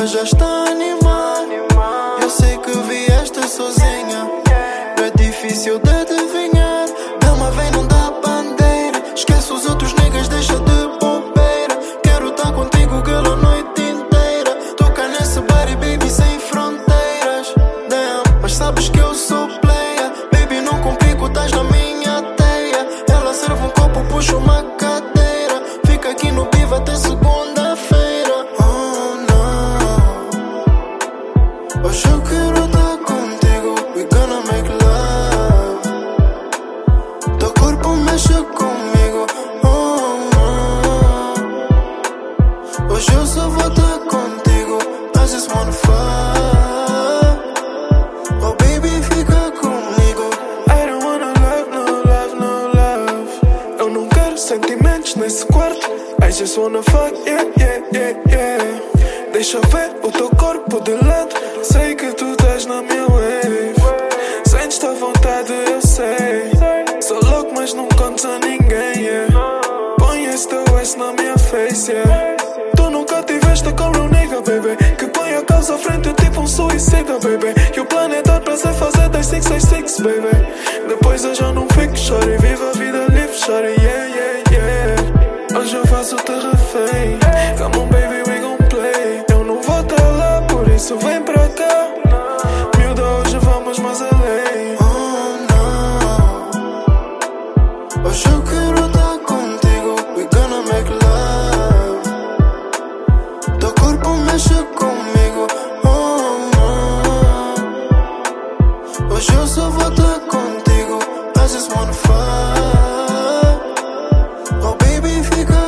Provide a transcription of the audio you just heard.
clima já está animado. Eu sei que vieste sozinha. Não é difícil de adivinhar. Dama vem, não dá bandeira. Esquece os Hoje eu só vou estar contigo. I just wanna fuck. Oh, baby, fica comigo. I don't wanna love, no love, no love. Eu não quero sentimentos nesse quarto. I just wanna fuck, yeah, yeah, yeah, yeah. Deixa ver o teu corpo de lado. Sei que tu estás na minha wave. Sentes-te à vontade, eu sei. Sou louco, mas não conto a ninguém, yeah. Põe esse teu na minha face, yeah. Tu nunca tiveste com nigga, baby. Que põe a causa à frente, tipo um suicida, baby. E o plano é prazer fazer das 666, baby. Depois eu já não fico, chore. Viva a vida livre, chore, yeah, yeah, yeah. Hoje eu faço-te refém. Come on, baby, we gon' play. Eu não vou estar lá, por isso vem pra cá. Hoje eu só vou estar contigo I just wanna fuck, Oh baby, fica